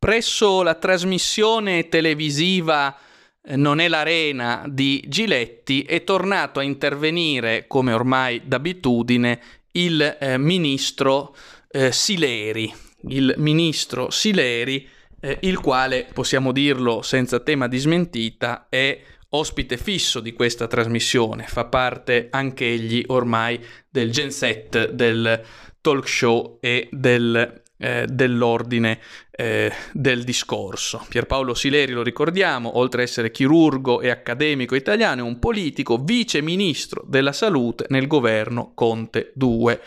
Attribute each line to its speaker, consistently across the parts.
Speaker 1: Presso la trasmissione televisiva eh, Non è l'arena di Giletti è tornato a intervenire, come ormai d'abitudine, il eh, ministro eh, Sileri. Il ministro Sileri, eh, il quale, possiamo dirlo senza tema di smentita, è ospite fisso di questa trasmissione, fa parte anch'egli ormai del gen set del talk show e del eh, dell'ordine eh, del discorso. Pierpaolo Sileri, lo ricordiamo, oltre ad essere chirurgo e accademico italiano, è un politico vice ministro della salute nel governo Conte 2.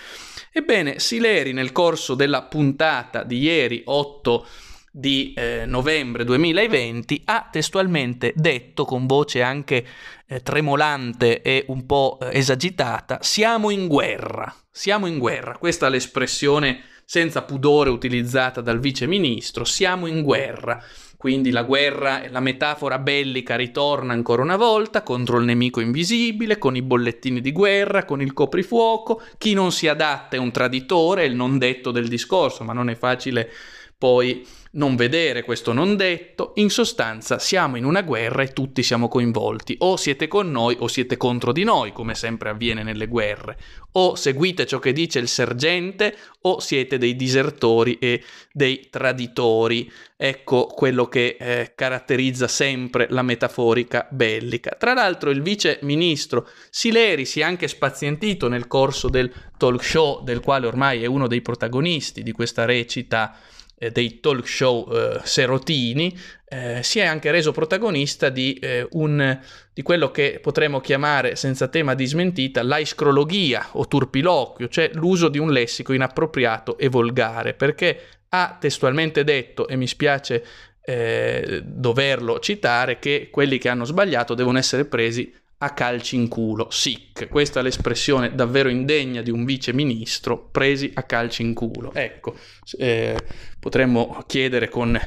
Speaker 1: Ebbene, Sileri nel corso della puntata di ieri 8 di eh, novembre 2020 ha testualmente detto con voce anche eh, tremolante e un po' eh, esagitata siamo in guerra, siamo in guerra, questa è l'espressione senza pudore utilizzata dal vice ministro, siamo in guerra. Quindi la guerra, la metafora bellica ritorna ancora una volta contro il nemico invisibile, con i bollettini di guerra, con il coprifuoco. Chi non si adatta è un traditore, è il non detto del discorso, ma non è facile poi non vedere questo non detto, in sostanza siamo in una guerra e tutti siamo coinvolti, o siete con noi o siete contro di noi, come sempre avviene nelle guerre, o seguite ciò che dice il sergente o siete dei disertori e dei traditori. Ecco quello che eh, caratterizza sempre la metaforica bellica. Tra l'altro il vice ministro Sileri si è anche spazientito nel corso del talk show, del quale ormai è uno dei protagonisti di questa recita eh, dei talk show eh, serotini, eh, si è anche reso protagonista di, eh, un, di, quello che potremmo chiamare, senza tema di smentita, l'aiscrologia o turpiloquio, cioè l'uso di un lessico inappropriato e volgare, perché ha testualmente detto, e mi spiace eh, doverlo citare, che quelli che hanno sbagliato devono essere presi a calci in culo, sic. Questa è l'espressione davvero indegna di un vice ministro, presi a calci in culo. Ecco, eh, potremmo chiedere con,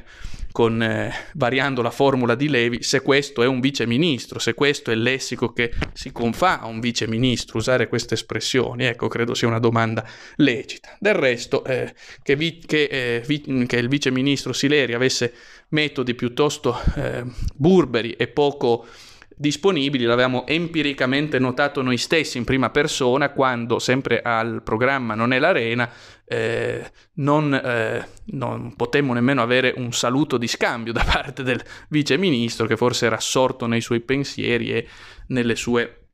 Speaker 1: con eh, variando la formula di Levi se questo è un vice ministro, se questo è il lessico che si confà a un vice ministro, usare queste espressioni. Ecco, credo sia una domanda lecita. Del resto, eh, che, vi, che, eh, vi, che, il vice ministro Sileri avesse metodi piuttosto eh, burberi e poco disponibili, l'avevamo empiricamente notato noi stessi in prima persona quando, sempre al programma Non è l'arena, eh, non, eh, non potemmo nemmeno avere un saluto di scambio da parte del vice ministro che forse era assorto nei suoi pensieri e nelle sue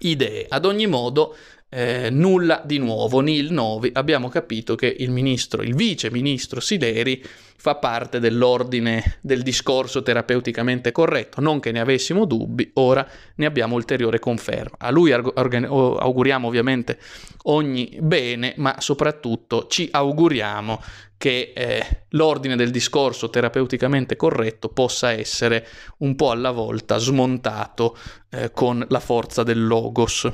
Speaker 1: idee. Ad ogni modo, eh, nulla di nuovo, nil novi, abbiamo capito che il ministro, il vice ministro Sileri fa parte dell'ordine del discorso terapeuticamente corretto, non che ne avessimo dubbi, ora ne abbiamo ulteriore conferma. A lui auguriamo ovviamente ogni bene, ma soprattutto ci auguriamo che eh, l'ordine del discorso terapeuticamente corretto possa essere un po' alla volta smontato eh, con la forza del logos.